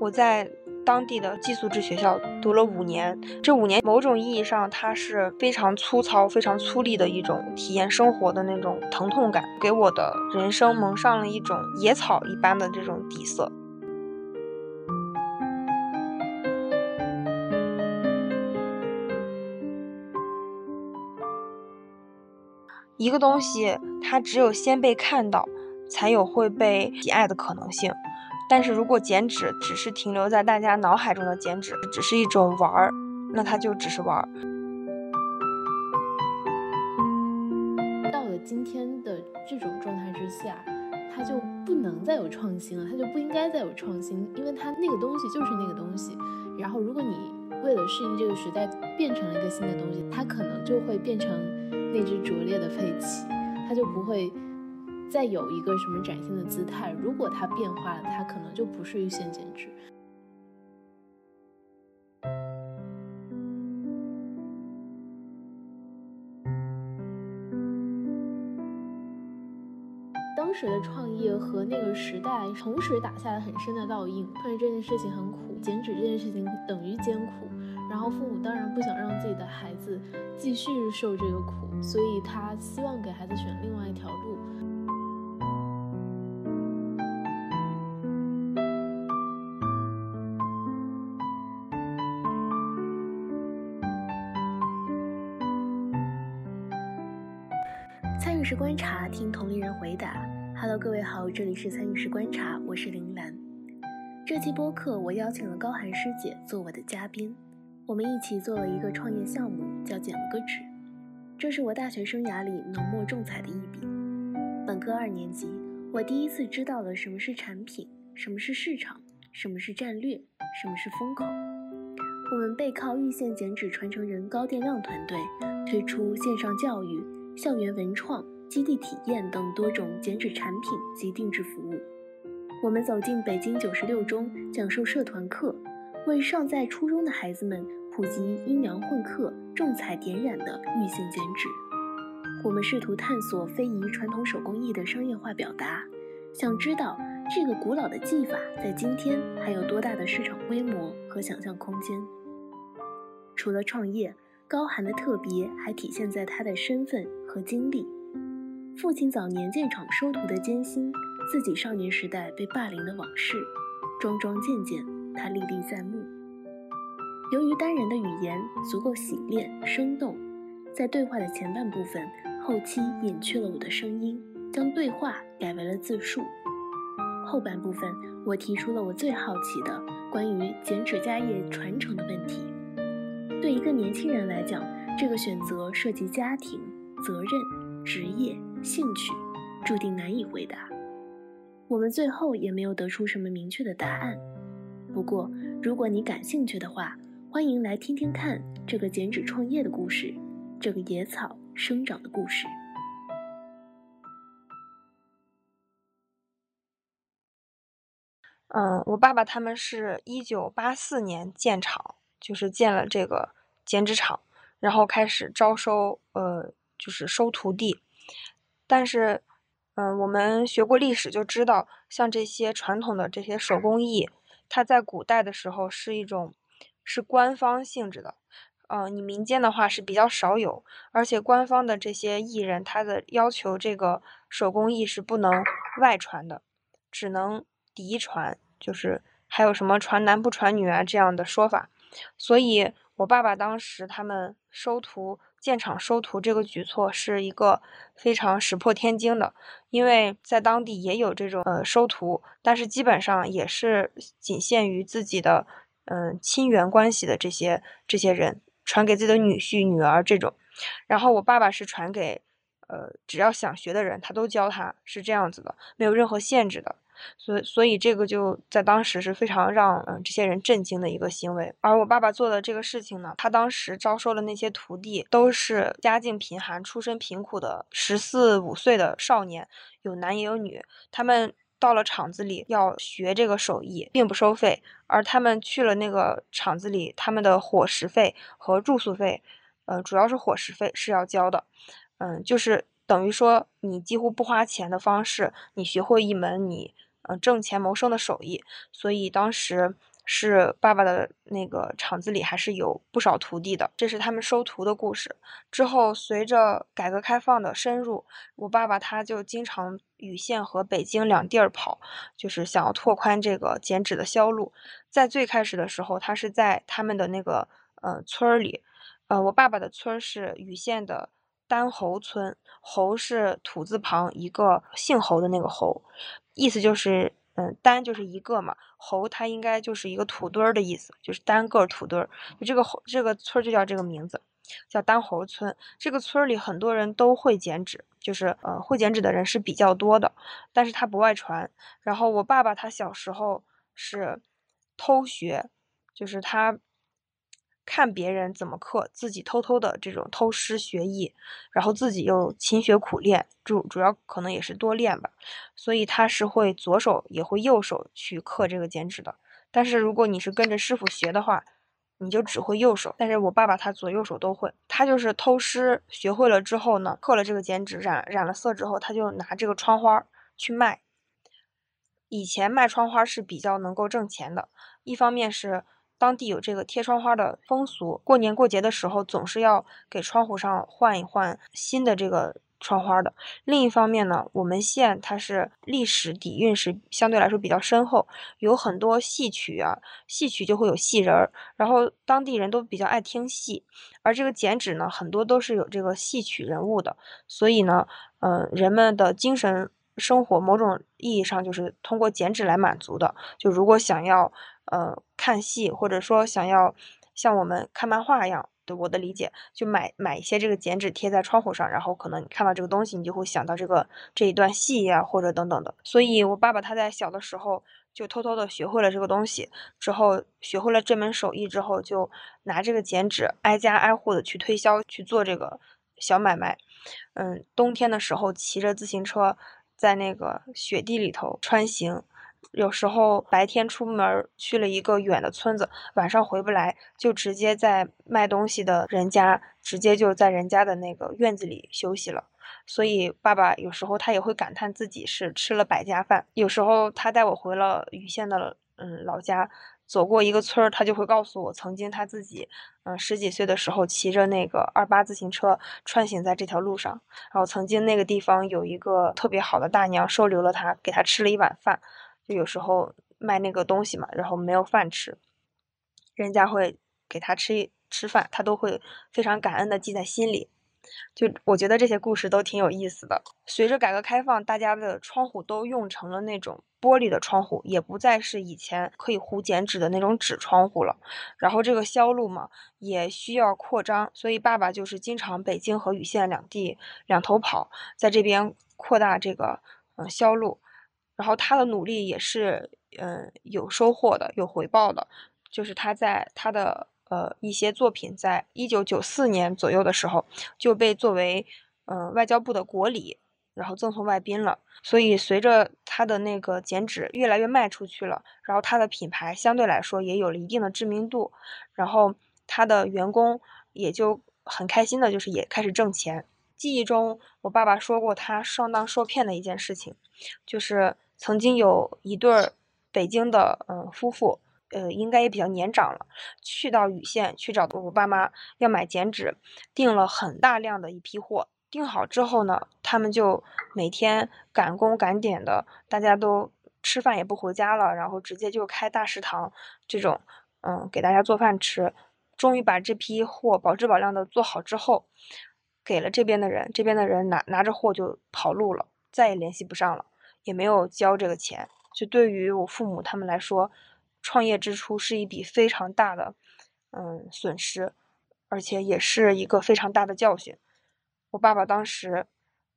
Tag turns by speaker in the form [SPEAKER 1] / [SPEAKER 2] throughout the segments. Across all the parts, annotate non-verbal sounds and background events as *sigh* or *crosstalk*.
[SPEAKER 1] 我在当地的寄宿制学校读了五年，这五年某种意义上它是非常粗糙、非常粗粝的一种体验生活的那种疼痛感，给我的人生蒙上了一种野草一般的这种底色。一个东西，它只有先被看到，才有会被喜爱的可能性。但是如果减脂只是停留在大家脑海中的减脂，只是一种玩儿，那它就只是玩儿。
[SPEAKER 2] 到了今天的这种状态之下，它就不能再有创新了，它就不应该再有创新，因为它那个东西就是那个东西。然后，如果你为了适应这个时代变成了一个新的东西，它可能就会变成。那只拙劣的废弃，它就不会再有一个什么崭新的姿态。如果它变化了，它可能就不是预先减脂。当时的创业和那个时代同时打下了很深的烙印。创业这件事情很苦，减脂这件事情等于艰苦。然后父母当然不想让自己的孩子继续受这个苦，所以他希望给孩子选另外一条路。
[SPEAKER 3] 察，听同龄人回答。Hello，各位好，这里是参与式观察，我是林兰。这期播客我邀请了高寒师姐做我的嘉宾。我们一起做了一个创业项目，叫剪了个纸。这是我大学生涯里浓墨重彩的一笔。本科二年级，我第一次知道了什么是产品，什么是市场，什么是战略，什么是风口。我们背靠玉线剪纸传承人高电亮团队，推出线上教育、校园文创、基地体验等多种剪纸产品及定制服务。我们走进北京九十六中，讲授社团课，为尚在初中的孩子们。普及阴阳混刻、重彩点染的玉线剪纸，我们试图探索非遗传统手工艺的商业化表达，想知道这个古老的技法在今天还有多大的市场规模和想象空间。除了创业，高寒的特别还体现在他的身份和经历：父亲早年建厂收徒的艰辛，自己少年时代被霸凌的往事，桩桩件件，他历历在目。由于单人的语言足够洗练生动，在对话的前半部分，后期隐去了我的声音，将对话改为了自述。后半部分，我提出了我最好奇的关于剪纸家业传承的问题。对一个年轻人来讲，这个选择涉及家庭、责任、职业、兴趣，注定难以回答。我们最后也没有得出什么明确的答案。不过，如果你感兴趣的话，欢迎来听听看这个剪纸创业的故事，这个野草生长的故事。
[SPEAKER 1] 嗯，我爸爸他们是一九八四年建厂，就是建了这个剪纸厂，然后开始招收，呃，就是收徒弟。但是，嗯，我们学过历史就知道，像这些传统的这些手工艺，它在古代的时候是一种。是官方性质的，嗯，你民间的话是比较少有，而且官方的这些艺人，他的要求这个手工艺是不能外传的，只能嫡传，就是还有什么传男不传女啊这样的说法。所以，我爸爸当时他们收徒建厂收徒这个举措是一个非常石破天惊的，因为在当地也有这种呃收徒，但是基本上也是仅限于自己的。嗯，亲缘关系的这些这些人传给自己的女婿、女儿这种，然后我爸爸是传给，呃，只要想学的人，他都教他，是这样子的，没有任何限制的，所以所以这个就在当时是非常让嗯这些人震惊的一个行为。而我爸爸做的这个事情呢，他当时招收的那些徒弟都是家境贫寒、出身贫苦的十四五岁的少年，有男也有女，他们。到了厂子里要学这个手艺，并不收费，而他们去了那个厂子里，他们的伙食费和住宿费，呃，主要是伙食费是要交的，嗯，就是等于说你几乎不花钱的方式，你学会一门你嗯挣钱谋生的手艺，所以当时是爸爸的那个厂子里还是有不少徒弟的，这是他们收徒的故事。之后随着改革开放的深入，我爸爸他就经常禹县和北京两地儿跑，就是想要拓宽这个剪纸的销路。在最开始的时候，他是在他们的那个呃村儿里，呃，我爸爸的村儿是禹县的丹侯村，侯是土字旁一个姓侯的那个侯，意思就是。嗯，单就是一个嘛，侯它应该就是一个土堆儿的意思，就是单个土堆儿。就这个这个村就叫这个名字，叫单侯村。这个村里很多人都会剪纸，就是呃会剪纸的人是比较多的，但是他不外传。然后我爸爸他小时候是偷学，就是他。看别人怎么刻，自己偷偷的这种偷师学艺，然后自己又勤学苦练，主主要可能也是多练吧，所以他是会左手也会右手去刻这个剪纸的。但是如果你是跟着师傅学的话，你就只会右手。但是我爸爸他左右手都会，他就是偷师学会了之后呢，刻了这个剪纸，染染了色之后，他就拿这个窗花去卖。以前卖窗花是比较能够挣钱的，一方面是。当地有这个贴窗花的风俗，过年过节的时候总是要给窗户上换一换新的这个窗花的。另一方面呢，我们县它是历史底蕴是相对来说比较深厚，有很多戏曲啊，戏曲就会有戏人儿，然后当地人都比较爱听戏，而这个剪纸呢，很多都是有这个戏曲人物的，所以呢，嗯，人们的精神生活某种意义上就是通过剪纸来满足的。就如果想要。呃，看戏或者说想要像我们看漫画一样，对我的理解，就买买一些这个剪纸贴在窗户上，然后可能你看到这个东西，你就会想到这个这一段戏呀，或者等等的。所以，我爸爸他在小的时候就偷偷的学会了这个东西，之后学会了这门手艺之后，就拿这个剪纸挨家挨户的去推销，去做这个小买卖。嗯，冬天的时候骑着自行车在那个雪地里头穿行。有时候白天出门去了一个远的村子，晚上回不来，就直接在卖东西的人家，直接就在人家的那个院子里休息了。所以爸爸有时候他也会感叹自己是吃了百家饭。有时候他带我回了禹县的嗯老家，走过一个村儿，他就会告诉我，曾经他自己嗯十几岁的时候骑着那个二八自行车穿行在这条路上，然后曾经那个地方有一个特别好的大娘收留了他，给他吃了一碗饭。就有时候卖那个东西嘛，然后没有饭吃，人家会给他吃一吃饭，他都会非常感恩的记在心里。就我觉得这些故事都挺有意思的。随着改革开放，大家的窗户都用成了那种玻璃的窗户，也不再是以前可以糊剪纸的那种纸窗户了。然后这个销路嘛，也需要扩张，所以爸爸就是经常北京和禹县两地两头跑，在这边扩大这个嗯销路。然后他的努力也是，嗯，有收获的，有回报的。就是他在他的呃一些作品，在一九九四年左右的时候就被作为嗯外交部的国礼，然后赠送外宾了。所以随着他的那个剪纸越来越卖出去了，然后他的品牌相对来说也有了一定的知名度，然后他的员工也就很开心的，就是也开始挣钱。记忆中，我爸爸说过他上当受骗的一件事情，就是。曾经有一对儿北京的嗯夫妇，呃，应该也比较年长了，去到禹县去找我爸妈要买剪纸，订了很大量的一批货。订好之后呢，他们就每天赶工赶点的，大家都吃饭也不回家了，然后直接就开大食堂这种，嗯，给大家做饭吃。终于把这批货保质保量的做好之后，给了这边的人，这边的人拿拿着货就跑路了，再也联系不上了。也没有交这个钱，就对于我父母他们来说，创业之初是一笔非常大的，嗯，损失，而且也是一个非常大的教训。我爸爸当时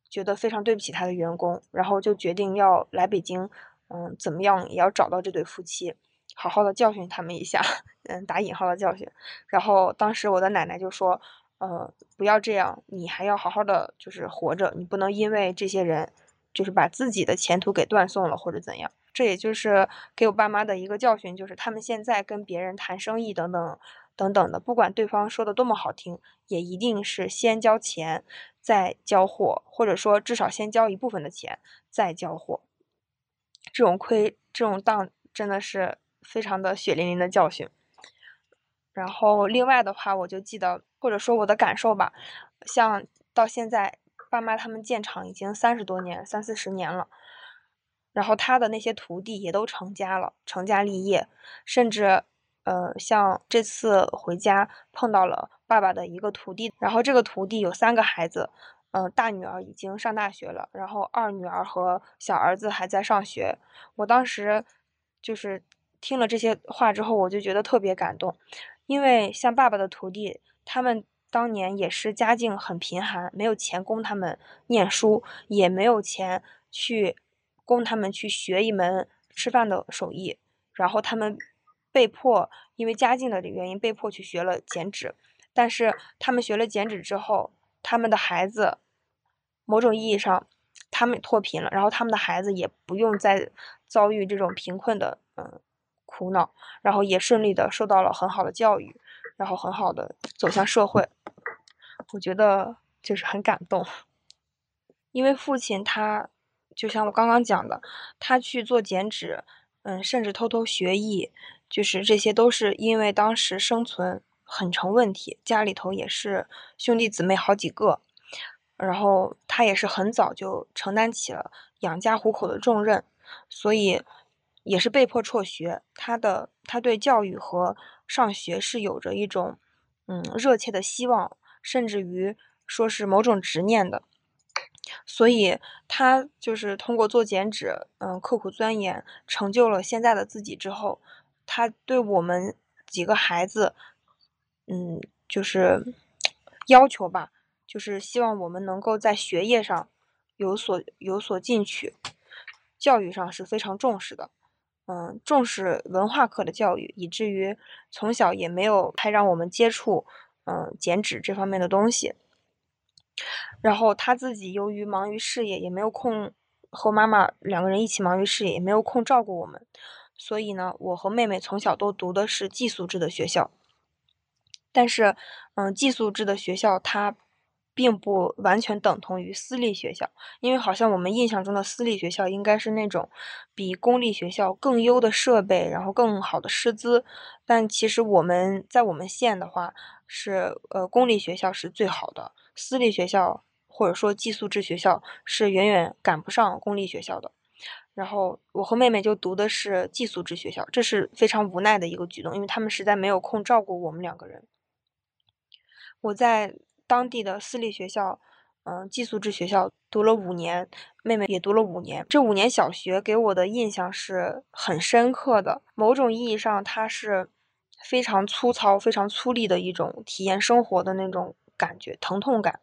[SPEAKER 1] 觉得非常对不起他的员工，然后就决定要来北京，嗯，怎么样也要找到这对夫妻，好好的教训他们一下，*laughs* 嗯，打引号的教训。然后当时我的奶奶就说，呃，不要这样，你还要好好的就是活着，你不能因为这些人。就是把自己的前途给断送了，或者怎样，这也就是给我爸妈的一个教训，就是他们现在跟别人谈生意等等等等的，不管对方说的多么好听，也一定是先交钱再交货，或者说至少先交一部分的钱再交货。这种亏，这种当真的是非常的血淋淋的教训。然后另外的话，我就记得或者说我的感受吧，像到现在爸妈他们建厂已经三十多年、三四十年了，然后他的那些徒弟也都成家了，成家立业，甚至呃像这次回家碰到了爸爸的一个徒弟，然后这个徒弟有三个孩子。嗯，大女儿已经上大学了，然后二女儿和小儿子还在上学。我当时就是听了这些话之后，我就觉得特别感动，因为像爸爸的徒弟，他们当年也是家境很贫寒，没有钱供他们念书，也没有钱去供他们去学一门吃饭的手艺，然后他们被迫因为家境的原因被迫去学了剪纸，但是他们学了剪纸之后，他们的孩子。某种意义上，他们脱贫了，然后他们的孩子也不用再遭遇这种贫困的嗯苦恼，然后也顺利的受到了很好的教育，然后很好的走向社会。我觉得就是很感动，因为父亲他就像我刚刚讲的，他去做剪纸，嗯，甚至偷偷学艺，就是这些都是因为当时生存很成问题，家里头也是兄弟姊妹好几个。然后他也是很早就承担起了养家糊口的重任，所以也是被迫辍学。他的他对教育和上学是有着一种嗯热切的希望，甚至于说是某种执念的。所以他就是通过做剪纸，嗯，刻苦钻研，成就了现在的自己之后，他对我们几个孩子，嗯，就是要求吧。就是希望我们能够在学业上有所有所进取，教育上是非常重视的，嗯，重视文化课的教育，以至于从小也没有太让我们接触，嗯，剪纸这方面的东西。然后他自己由于忙于事业，也没有空和妈妈两个人一起忙于事业，也没有空照顾我们，所以呢，我和妹妹从小都读的是寄宿制的学校。但是，嗯，寄宿制的学校它。并不完全等同于私立学校，因为好像我们印象中的私立学校应该是那种比公立学校更优的设备，然后更好的师资。但其实我们在我们县的话，是呃公立学校是最好的，私立学校或者说寄宿制学校是远远赶不上公立学校的。然后我和妹妹就读的是寄宿制学校，这是非常无奈的一个举动，因为他们实在没有空照顾我们两个人。我在。当地的私立学校，嗯，寄宿制学校读了五年，妹妹也读了五年。这五年小学给我的印象是很深刻的，某种意义上，它是非常粗糙、非常粗粝的一种体验生活的那种感觉，疼痛感。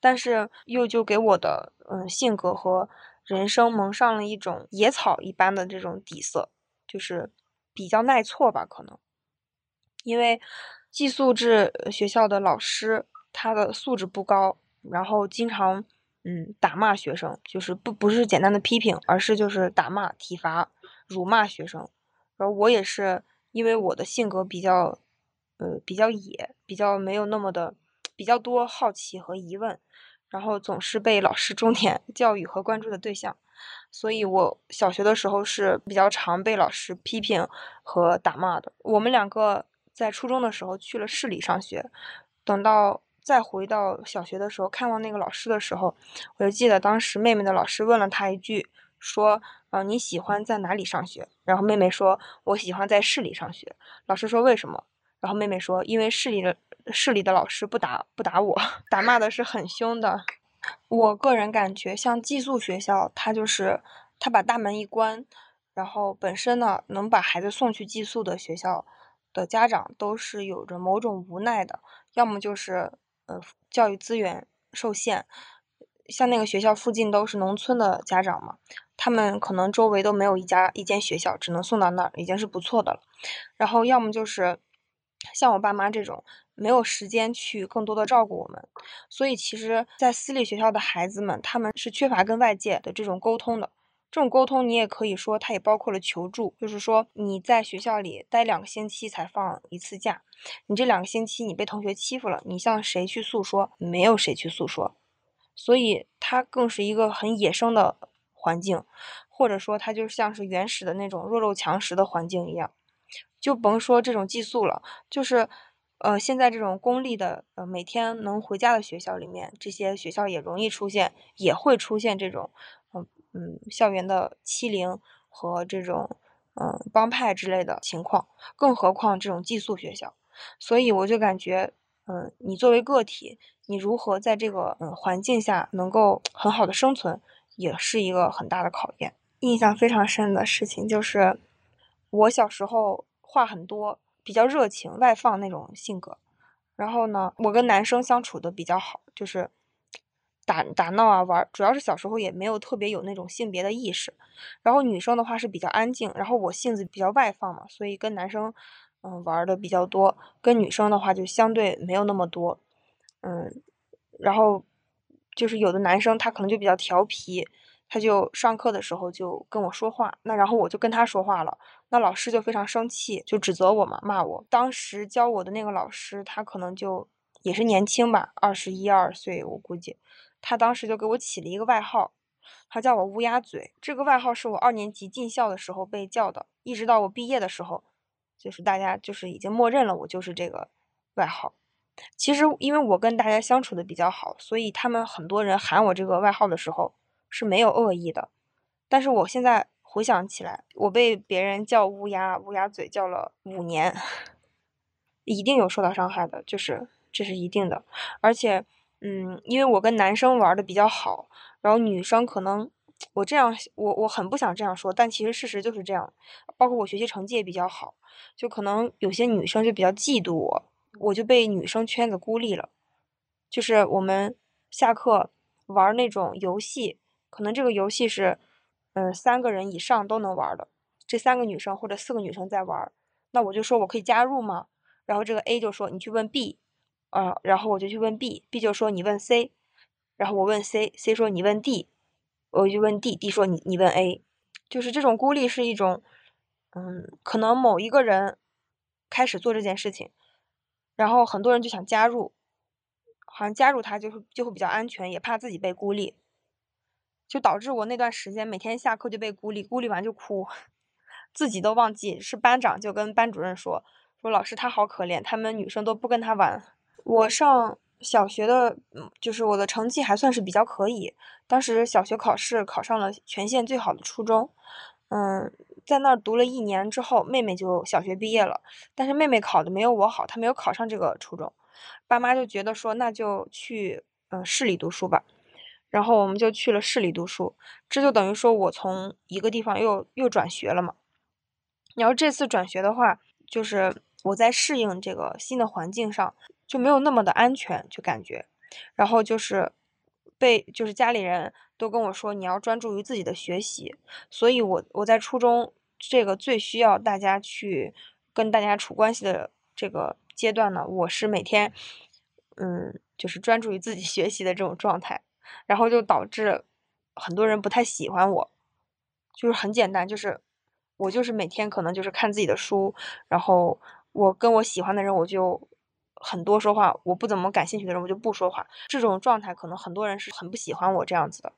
[SPEAKER 1] 但是又就给我的嗯性格和人生蒙上了一种野草一般的这种底色，就是比较耐挫吧，可能因为寄宿制学校的老师。他的素质不高，然后经常嗯打骂学生，就是不不是简单的批评，而是就是打骂、体罚、辱骂学生。然后我也是因为我的性格比较呃比较野，比较没有那么的比较多好奇和疑问，然后总是被老师重点 *laughs* 教育和关注的对象，所以我小学的时候是比较常被老师批评和打骂的。我们两个在初中的时候去了市里上学，等到。再回到小学的时候，看望那个老师的时候，我就记得当时妹妹的老师问了她一句，说：“呃，你喜欢在哪里上学？”然后妹妹说：“我喜欢在市里上学。”老师说：“为什么？”然后妹妹说：“因为市里的市里的老师不打不打我，*laughs* 打骂的是很凶的。”我个人感觉，像寄宿学校，他就是他把大门一关，然后本身呢，能把孩子送去寄宿的学校的家长都是有着某种无奈的，要么就是。呃，教育资源受限，像那个学校附近都是农村的家长嘛，他们可能周围都没有一家一间学校，只能送到那儿，已经是不错的了。然后要么就是像我爸妈这种，没有时间去更多的照顾我们，所以其实，在私立学校的孩子们，他们是缺乏跟外界的这种沟通的。这种沟通，你也可以说，它也包括了求助，就是说你在学校里待两个星期才放一次假，你这两个星期你被同学欺负了，你向谁去诉说？没有谁去诉说，所以它更是一个很野生的环境，或者说它就像是原始的那种弱肉强食的环境一样。就甭说这种寄宿了，就是呃现在这种公立的呃每天能回家的学校里面，这些学校也容易出现，也会出现这种嗯校园的欺凌和这种嗯帮派之类的情况，更何况这种寄宿学校，所以我就感觉嗯你作为个体，你如何在这个嗯环境下能够很好的生存，也是一个很大的考验。印象非常深的事情就是，我小时候话很多，比较热情、外放那种性格。然后呢，我跟男生相处的比较好，就是打打闹啊玩，主要是小时候也没有特别有那种性别的意识。然后女生的话是比较安静，然后我性子比较外放嘛，所以跟男生嗯玩的比较多，跟女生的话就相对没有那么多。嗯，然后就是有的男生他可能就比较调皮。他就上课的时候就跟我说话，那然后我就跟他说话了，那老师就非常生气，就指责我嘛，骂我。当时教我的那个老师，他可能就也是年轻吧，二十一二岁，我估计，他当时就给我起了一个外号，他叫我乌鸦嘴。这个外号是我二年级进校的时候被叫的，一直到我毕业的时候，就是大家就是已经默认了我就是这个外号。其实因为我跟大家相处的比较好，所以他们很多人喊我这个外号的时候。是没有恶意的，但是我现在回想起来，我被别人叫乌鸦、乌鸦嘴叫了五年，*laughs* 一定有受到伤害的，就是这是一定的。而且，嗯，因为我跟男生玩的比较好，然后女生可能我这样，我我很不想这样说，但其实事实就是这样。包括我学习成绩也比较好，就可能有些女生就比较嫉妒我，我就被女生圈子孤立了。就是我们下课玩那种游戏。可能这个游戏是，嗯，三个人以上都能玩的。这三个女生或者四个女生在玩，那我就说我可以加入吗？然后这个 A 就说你去问 B，啊，然后我就去问 B，B 就说你问 C，然后我问 C，C 说你问 D，我就问 D，D 说你你问 A，就是这种孤立是一种，嗯，可能某一个人开始做这件事情，然后很多人就想加入，好像加入他就会就会比较安全，也怕自己被孤立。就导致我那段时间每天下课就被孤立，孤立完就哭，*laughs* 自己都忘记是班长就跟班主任说说老师他好可怜，他们女生都不跟他玩。我上小学的，就是我的成绩还算是比较可以，当时小学考试考上了全县最好的初中，嗯，在那儿读了一年之后，妹妹就小学毕业了，但是妹妹考的没有我好，她没有考上这个初中，爸妈就觉得说那就去嗯市里读书吧。然后我们就去了市里读书，这就等于说我从一个地方又又转学了嘛。然后这次转学的话，就是我在适应这个新的环境上就没有那么的安全，就感觉。然后就是被就是家里人都跟我说你要专注于自己的学习，所以我我在初中这个最需要大家去跟大家处关系的这个阶段呢，我是每天嗯就是专注于自己学习的这种状态。然后就导致很多人不太喜欢我，就是很简单，就是我就是每天可能就是看自己的书，然后我跟我喜欢的人我就很多说话，我不怎么感兴趣的人我就不说话。这种状态可能很多人是很不喜欢我这样子的，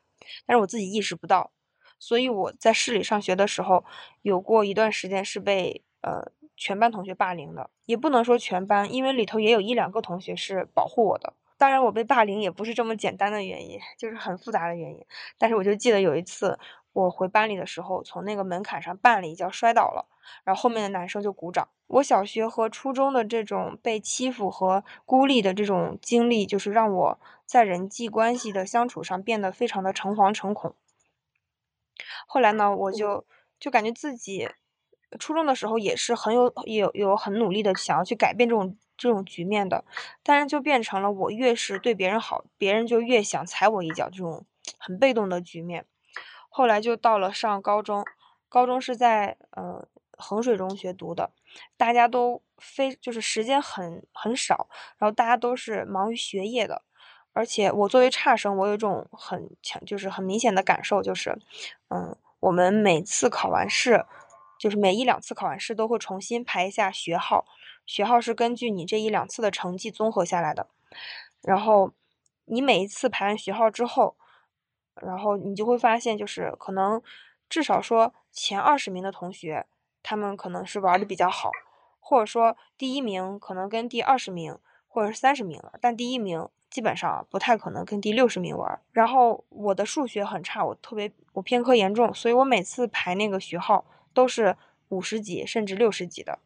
[SPEAKER 1] 但是我自己意识不到。所以我在市里上学的时候，有过一段时间是被呃全班同学霸凌的，也不能说全班，因为里头也有一两个同学是保护我的。当然，我被霸凌也不是这么简单的原因，*laughs* 就是很复杂的原因。但是我就记得有一次，我回班里的时候，从那个门槛上绊了一跤，摔倒了，然后后面的男生就鼓掌。我小学和初中的这种被欺负和孤立的这种经历，就是让我在人际关系的相处上变得非常的诚惶诚恐。后来呢，我就就感觉自己初中的时候也是很有有有很努力的想要去改变这种。这种局面的，但是就变成了我越是对别人好，别人就越想踩我一脚，这种很被动的局面。后来就到了上高中，高中是在呃衡水中学读的，大家都非就是时间很很少，然后大家都是忙于学业的，而且我作为差生，我有一种很强就是很明显的感受，就是嗯，我们每次考完试，就是每一两次考完试都会重新排一下学号。学号是根据你这一两次的成绩综合下来的，然后你每一次排完学号之后，然后你就会发现，就是可能至少说前二十名的同学，他们可能是玩的比较好，或者说第一名可能跟第二十名或者是三十名了，但第一名基本上不太可能跟第六十名玩。然后我的数学很差，我特别我偏科严重，所以我每次排那个学号都是五十几甚至六十几的，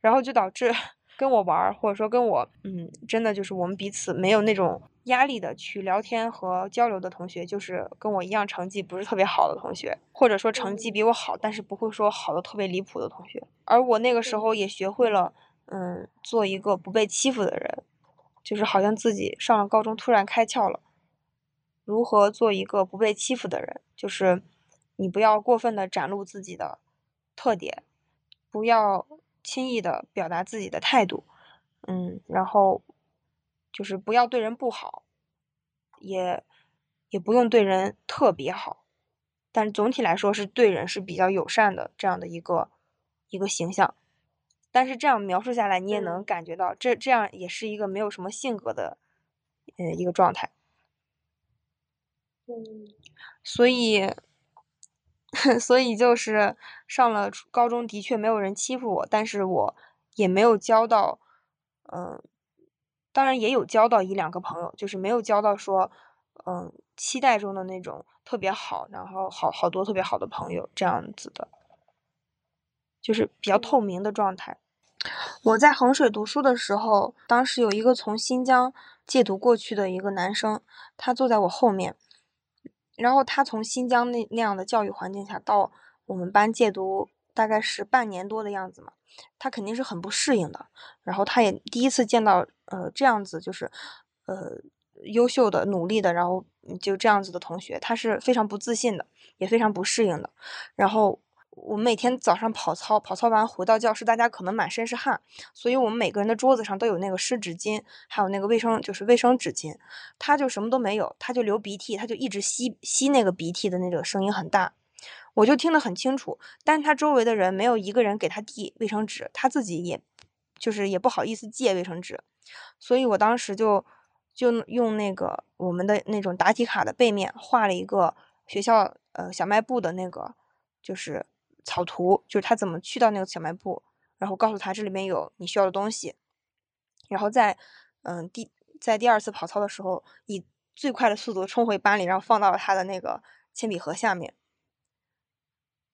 [SPEAKER 1] 然后就导致跟我玩或者说跟我嗯，真的就是我们彼此没有那种。压力的去聊天和交流的同学，就是跟我一样成绩不是特别好的同学，或者说成绩比我好，但是不会说好的特别离谱的同学。而我那个时候也学会了，嗯，做一个不被欺负的人，就是好像自己上了高中突然开窍了，如何做一个不被欺负的人，就是你不要过分的展露自己的特点，不要轻易的表达自己的态度，嗯，然后。就是不要对人不好，也也不用对人特别好，但总体来说是对人是比较友善的这样的一个一个形象。但是这样描述下来，你也能感觉到，这这样也是一个没有什么性格的，呃，一个状态。
[SPEAKER 3] 嗯，
[SPEAKER 1] 所以，*laughs* 所以就是上了高中的确没有人欺负我，但是我也没有交到，嗯。当然也有交到一两个朋友，就是没有交到说，嗯，期待中的那种特别好，然后好好多特别好的朋友这样子的，就是比较透明的状态。我在衡水读书的时候，当时有一个从新疆借读过去的一个男生，他坐在我后面，然后他从新疆那那样的教育环境下到我们班借读，大概是半年多的样子嘛。他肯定是很不适应的，然后他也第一次见到呃这样子就是，呃优秀的努力的，然后就这样子的同学，他是非常不自信的，也非常不适应的。然后我们每天早上跑操，跑操完回到教室，大家可能满身是汗，所以我们每个人的桌子上都有那个湿纸巾，还有那个卫生就是卫生纸巾。他就什么都没有，他就流鼻涕，他就一直吸吸那个鼻涕的那个声音很大。我就听得很清楚，但是他周围的人没有一个人给他递卫生纸，他自己也，就是也不好意思借卫生纸，所以我当时就就用那个我们的那种答题卡的背面画了一个学校呃小卖部的那个就是草图，就是他怎么去到那个小卖部，然后告诉他这里面有你需要的东西，然后在嗯第在第二次跑操的时候，以最快的速度冲回班里，然后放到了他的那个铅笔盒下面。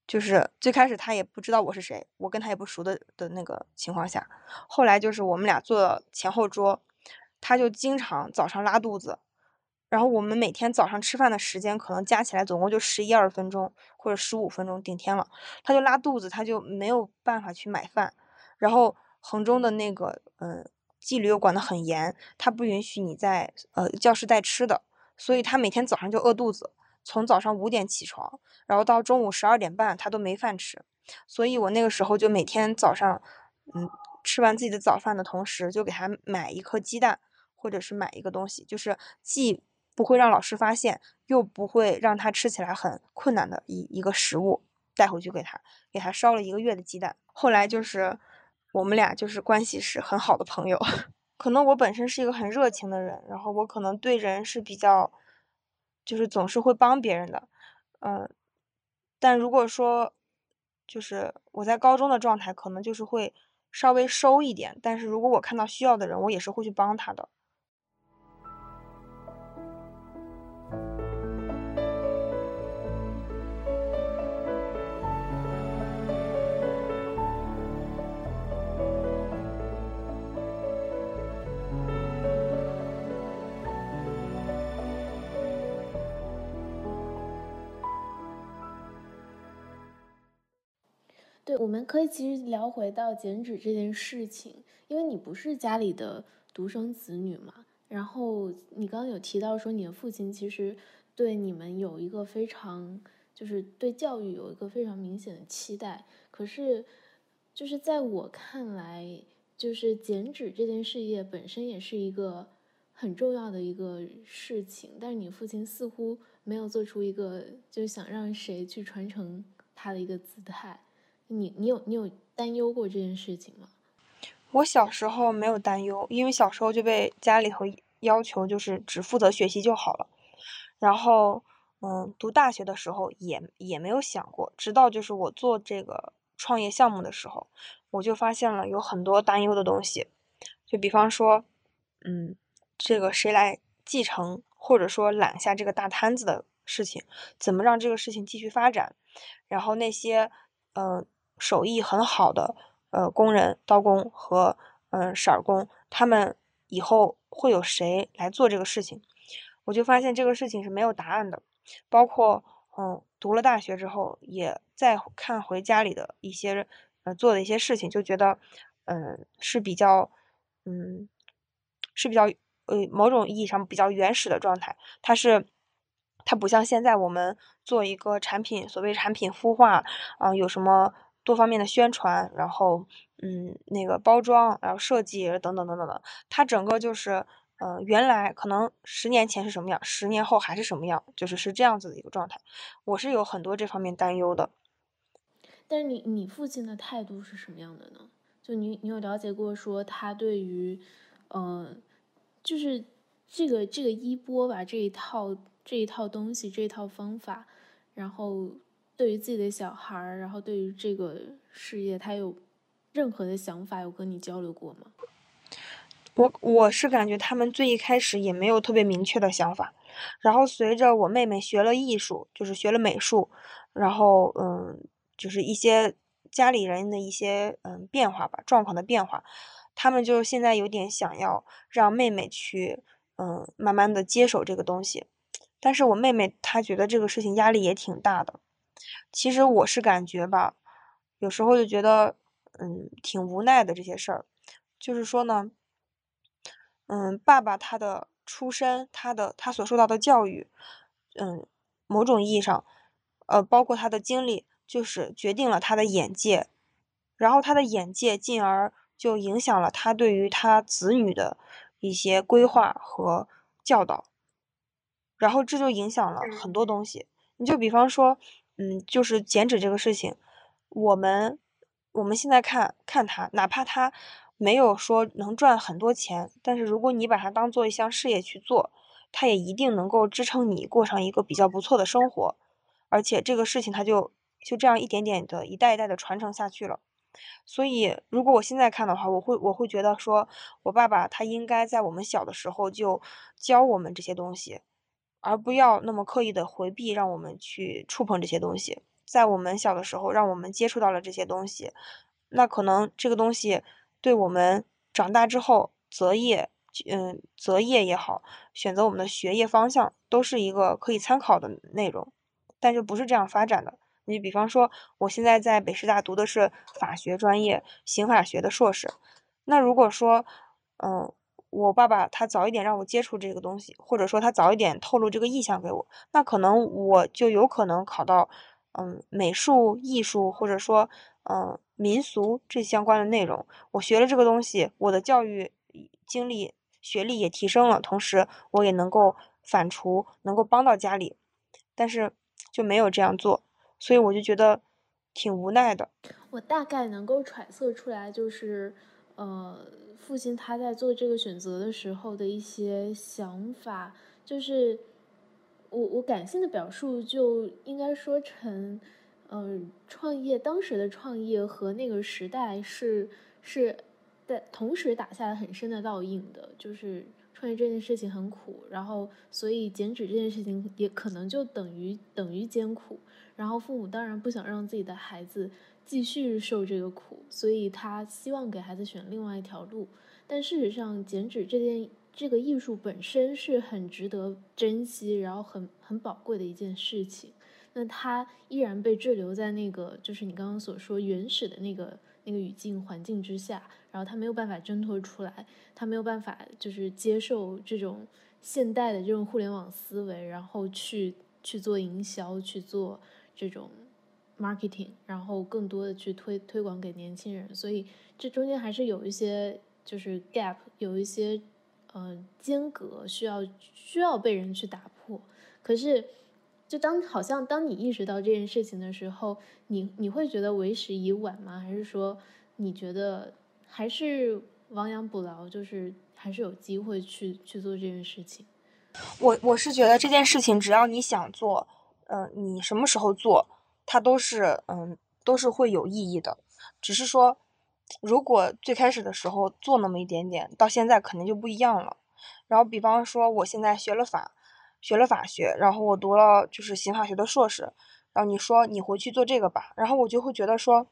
[SPEAKER 1] 就是最开始他也不知道我是谁，我跟他也不熟的的那个情况下，后来就是我们俩坐前后桌，他就经常早上拉肚子，然后我们每天早上吃饭的时间可能加起来总共就十一二分钟或者十五分钟顶天了，他就拉肚子，他就没有办法去买饭，然后衡中的那个嗯纪律又管得很严，他不允许你在呃教室带吃的，所以他每天早上就饿肚子。从早上五点起床，然后到中午十二点半，他都没饭吃，所以我那个时候就每天早上，嗯，吃完自己的早饭的同时，就给他买一颗鸡蛋，或者是买一个东西，就是既不会让老师发现，又不会让他吃起来很困难的一一个食物带回去给他，给他烧了一个月的鸡蛋。后来就是我们俩就是关系是很好的朋友，*laughs* 可能我本身是一个很热情的人，然后我可能对人是比较。就是总是会帮别人的，嗯，但如果说，就是我在高中的状态，可能就是会稍微收一点，但是如果我看到需要的人，我也是会去帮他的。
[SPEAKER 2] 对，我们可以其实聊回到减脂这件事情，因为你不是家里的独生子女嘛。然后你刚刚有提到说，你的父亲其实对你们有一个非常，就是对教育有一个非常明显的期待。可是，就是在我看来，就是减脂这件事业本身也是一个很重要的一个事情，但是你父亲似乎没有做出一个就想让谁去传承他的一个姿态。你你有你有担忧过这件事情吗？
[SPEAKER 1] 我小时候没有担忧，因为小时候就被家里头要求就是只负责学习就好了。然后，嗯，读大学的时候也也没有想过，直到就是我做这个创业项目的时候，我就发现了有很多担忧的东西，就比方说，嗯，这个谁来继承，或者说揽下这个大摊子的事情，怎么让这个事情继续发展？然后那些，呃，手艺很好的，呃，工人、刀工和，嗯，色儿工，他们以后会有谁来做这个事情？我就发现这个事情是没有答案的，包括，嗯，读了大学之后，也再看回家里的一些，呃，做的一些事情，就觉得，嗯，是比较，嗯，是比较，呃，某种意义上比较原始的状态，它是。它不像现在我们做一个产品，所谓产品孵化，啊，有什么多方面的宣传，然后，嗯，那个包装，然后设计等等等等的，它整个就是，呃，原来可能十年前是什么样，十年后还是什么样，就是是这样子的一个状态。我是有很多这方面担忧的。
[SPEAKER 2] 但是你你父亲的态度是什么样的呢？就你你有了解过说他对于，呃，就是这个这个衣钵吧这一套。这一套东西，这一套方法，然后对于自己的小孩儿，然后对于这个事业，他有任何的想法，有跟你交流过吗？
[SPEAKER 1] 我我是感觉他们最一开始也没有特别明确的想法，然后随着我妹妹学了艺术，就是学了美术，然后嗯，就是一些家里人的一些嗯变化吧，状况的变化，他们就现在有点想要让妹妹去嗯慢慢的接手这个东西。但是我妹妹她觉得这个事情压力也挺大的，其实我是感觉吧，有时候就觉得，嗯，挺无奈的这些事儿，就是说呢，嗯，爸爸他的出身，他的他所受到的教育，嗯，某种意义上，呃，包括他的经历，就是决定了他的眼界，然后他的眼界进而就影响了他对于他子女的一些规划和教导。然后这就影响了很多东西，你就比方说，嗯，就是减脂这个事情，我们我们现在看看它，哪怕它没有说能赚很多钱，但是如果你把它当做一项事业去做，它也一定能够支撑你过上一个比较不错的生活，而且这个事情它就就这样一点点的一代一代的传承下去了。所以如果我现在看的话，我会我会觉得说我爸爸他应该在我们小的时候就教我们这些东西。而不要那么刻意的回避，让我们去触碰这些东西。在我们小的时候，让我们接触到了这些东西，那可能这个东西对我们长大之后择业，嗯，择业也好，选择我们的学业方向，都是一个可以参考的内容。但是不是这样发展的？你比方说，我现在在北师大读的是法学专业，刑法学的硕士。那如果说，嗯。我爸爸他早一点让我接触这个东西，或者说他早一点透露这个意向给我，那可能我就有可能考到，嗯，美术、艺术，或者说，嗯，民俗这相关的内容。我学了这个东西，我的教育经历、学历也提升了，同时我也能够反刍，能够帮到家里，但是就没有这样做，所以我就觉得挺无奈的。
[SPEAKER 2] 我大概能够揣测出来，就是，呃。父亲他在做这个选择的时候的一些想法，就是我我感性的表述就应该说成，嗯，创业当时的创业和那个时代是是在同时打下了很深的烙印的，就是创业这件事情很苦，然后所以减脂这件事情也可能就等于等于艰苦，然后父母当然不想让自己的孩子。继续受这个苦，所以他希望给孩子选另外一条路。但事实上，剪纸这件这个艺术本身是很值得珍惜，然后很很宝贵的一件事情。那他依然被滞留在那个就是你刚刚所说原始的那个那个语境环境之下，然后他没有办法挣脱出来，他没有办法就是接受这种现代的这种互联网思维，然后去去做营销，去做这种。marketing，然后更多的去推推广给年轻人，所以这中间还是有一些就是 gap，有一些呃间隔需要需要被人去打破。可是，就当好像当你意识到这件事情的时候，你你会觉得为时已晚吗？还是说你觉得还是亡羊补牢，就是还是有机会去去做这件事情？
[SPEAKER 1] 我我是觉得这件事情只要你想做，嗯，你什么时候做？它都是嗯，都是会有意义的。只是说，如果最开始的时候做那么一点点，到现在肯定就不一样了。然后，比方说我现在学了法，学了法学，然后我读了就是刑法学的硕士，然后你说你回去做这个吧，然后我就会觉得说，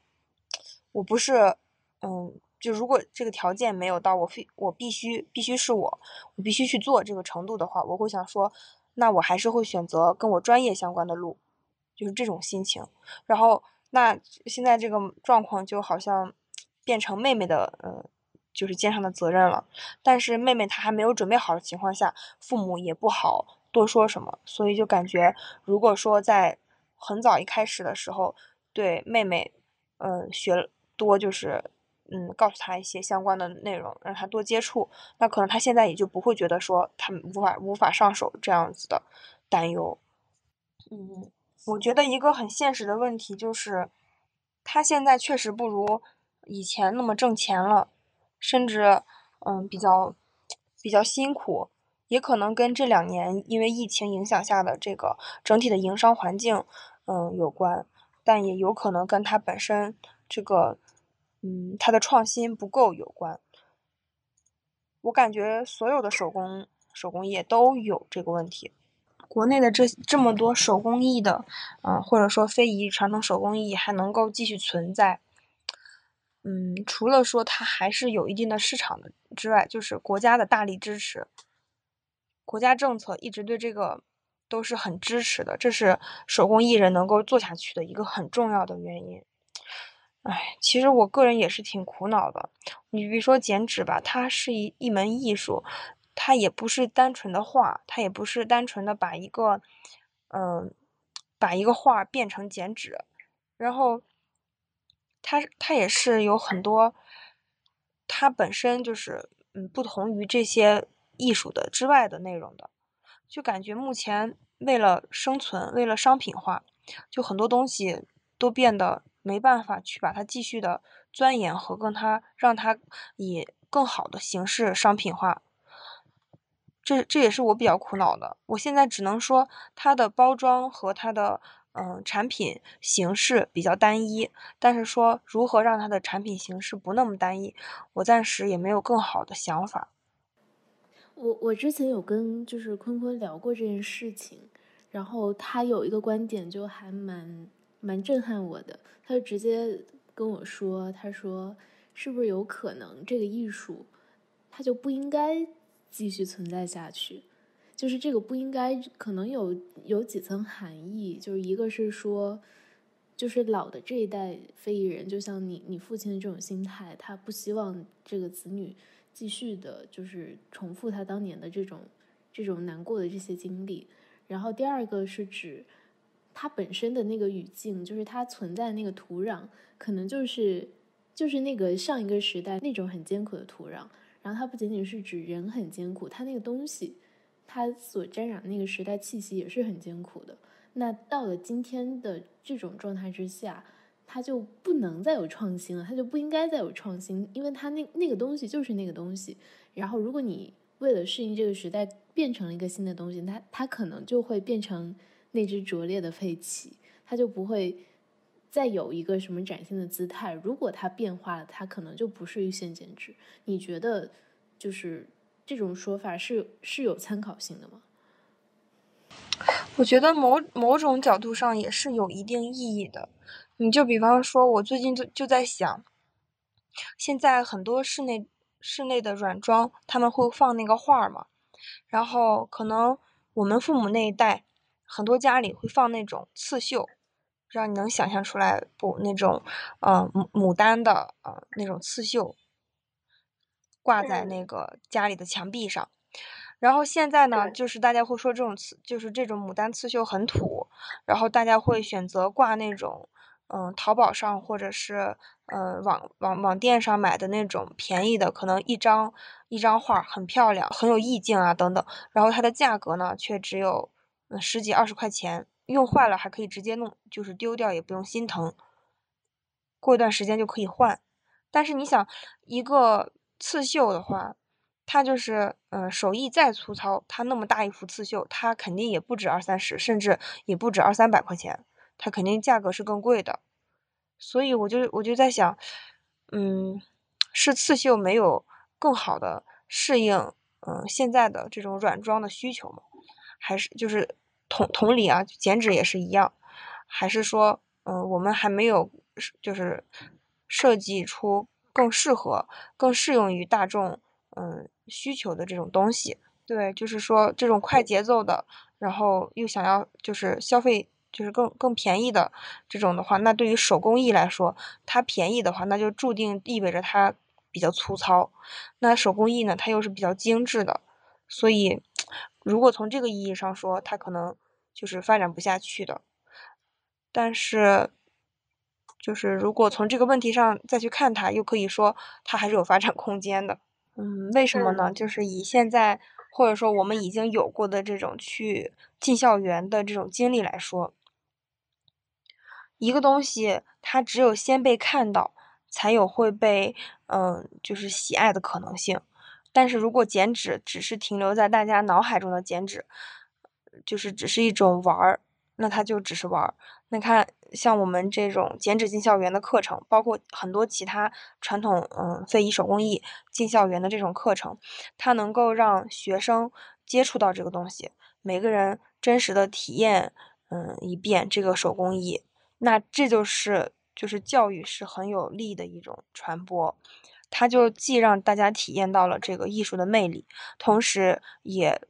[SPEAKER 1] 我不是，嗯，就如果这个条件没有到我非我必须必须是我我必须去做这个程度的话，我会想说。那我还是会选择跟我专业相关的路，就是这种心情。然后，那现在这个状况就好像变成妹妹的，呃，就是肩上的责任了。但是妹妹她还没有准备好的情况下，父母也不好多说什么。所以就感觉，如果说在很早一开始的时候，对妹妹，嗯，学多就是。嗯，告诉他一些相关的内容，让他多接触，那可能他现在也就不会觉得说他无法无法上手这样子的担忧。嗯，我觉得一个很现实的问题就是，他现在确实不如以前那么挣钱了，甚至嗯比较比较辛苦，也可能跟这两年因为疫情影响下的这个整体的营商环境嗯有关，但也有可能跟他本身这个。嗯，它的创新不够有关。我感觉所有的手工手工业都有这个问题。国内的这这么多手工艺的，嗯，或者说非遗传统手工艺还能够继续存在，嗯，除了说它还是有一定的市场的之外，就是国家的大力支持，国家政策一直对这个都是很支持的，这是手工艺人能够做下去的一个很重要的原因。哎，其实我个人也是挺苦恼的。你比如说剪纸吧，它是一一门艺术，它也不是单纯的画，它也不是单纯的把一个，嗯，把一个画变成剪纸，然后，它它也是有很多，它本身就是嗯不同于这些艺术的之外的内容的，就感觉目前为了生存，为了商品化，就很多东西都变得。没办法去把它继续的钻研和跟它让它以更好的形式商品化，这这也是我比较苦恼的。我现在只能说它的包装和它的嗯产品形式比较单一，但是说如何让它的产品形式不那么单一，我暂时也没有更好的想法。
[SPEAKER 2] 我我之前有跟就是坤坤聊过这件事情，然后他有一个观点就还蛮。蛮震撼我的，他就直接跟我说：“他说，是不是有可能这个艺术，它就不应该继续存在下去？就是这个不应该，可能有有几层含义。就是一个是说，就是老的这一代非遗人，就像你你父亲的这种心态，他不希望这个子女继续的，就是重复他当年的这种这种难过的这些经历。然后第二个是指。”它本身的那个语境，就是它存在那个土壤，可能就是就是那个上一个时代那种很艰苦的土壤。它不仅仅是指人很艰苦，它那个东西，它所沾染那个时代气息也是很艰苦的。那到了今天的这种状态之下，它就不能再有创新了，它就不应该再有创新，因为它那那个东西就是那个东西。然后如果你为了适应这个时代变成了一个新的东西，它它可能就会变成。那只拙劣的废弃，它就不会再有一个什么崭新的姿态。如果它变化了，它可能就不是一线剪纸。你觉得，就是这种说法是是有参考性的吗？
[SPEAKER 1] 我觉得某某种角度上也是有一定意义的。你就比方说，我最近就就在想，现在很多室内室内的软装他们会放那个画嘛，然后可能我们父母那一代。很多家里会放那种刺绣，让你能想象出来不？那种，呃，牡牡丹的，呃，那种刺绣，挂在那个家里的墙壁上。然后现在呢，就是大家会说这种刺，就是这种牡丹刺绣很土，然后大家会选择挂那种，嗯，淘宝上或者是，呃，网网网店上买的那种便宜的，可能一张一张画很漂亮，很有意境啊，等等。然后它的价格呢，却只有。嗯，十几二十块钱，用坏了还可以直接弄，就是丢掉也不用心疼，过一段时间就可以换。但是你想，一个刺绣的话，它就是，嗯，手艺再粗糙，它那么大一幅刺绣，它肯定也不止二三十，甚至也不止二三百块钱，它肯定价格是更贵的。所以我就我就在想，嗯，是刺绣没有更好的适应嗯现在的这种软装的需求吗？还是就是同同理啊，剪纸也是一样，还是说嗯我们还没有就是设计出更适合、更适用于大众嗯需求的这种东西？对，就是说这种快节奏的，然后又想要就是消费。就是更更便宜的这种的话，那对于手工艺来说，它便宜的话，那就注定意味着它比较粗糙。那手工艺呢，它又是比较精致的，所以如果从这个意义上说，它可能就是发展不下去的。但是，就是如果从这个问题上再去看它，又可以说它还是有发展空间的。嗯，为什么呢？就是以现在或者说我们已经有过的这种去进校园的这种经历来说。一个东西，它只有先被看到，才有会被嗯，就是喜爱的可能性。但是如果剪纸只是停留在大家脑海中的剪纸，就是只是一种玩儿，那它就只是玩儿。那看像我们这种剪纸进校园的课程，包括很多其他传统嗯非遗手工艺进校园的这种课程，它能够让学生接触到这个东西，每个人真实的体验嗯一遍这个手工艺。那这就是就是教育是很有利的一种传播，它就既让大家体验到了这个艺术的魅力，同时也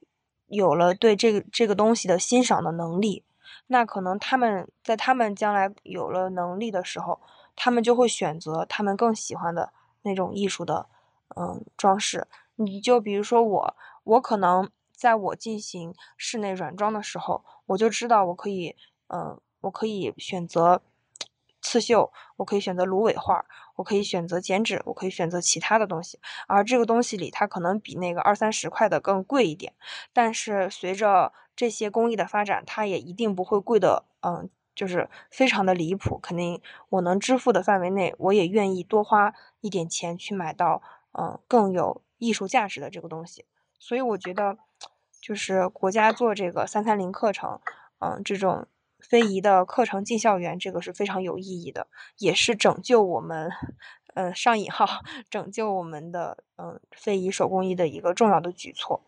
[SPEAKER 1] 有了对这个这个东西的欣赏的能力。那可能他们在他们将来有了能力的时候，他们就会选择他们更喜欢的那种艺术的嗯装饰。你就比如说我，我可能在我进行室内软装的时候，我就知道我可以嗯。我可以选择刺绣，我可以选择芦苇画，我可以选择剪纸，我可以选择其他的东西。而这个东西里，它可能比那个二三十块的更贵一点。但是随着这些工艺的发展，它也一定不会贵的，嗯，就是非常的离谱。肯定我能支付的范围内，我也愿意多花一点钱去买到，嗯，更有艺术价值的这个东西。所以我觉得，就是国家做这个三三零课程，嗯，这种。非遗的课程进校园，这个是非常有意义的，也是拯救我们，呃，上引号 *laughs* 拯救我们的，嗯，非遗手工艺的一个重要的举措。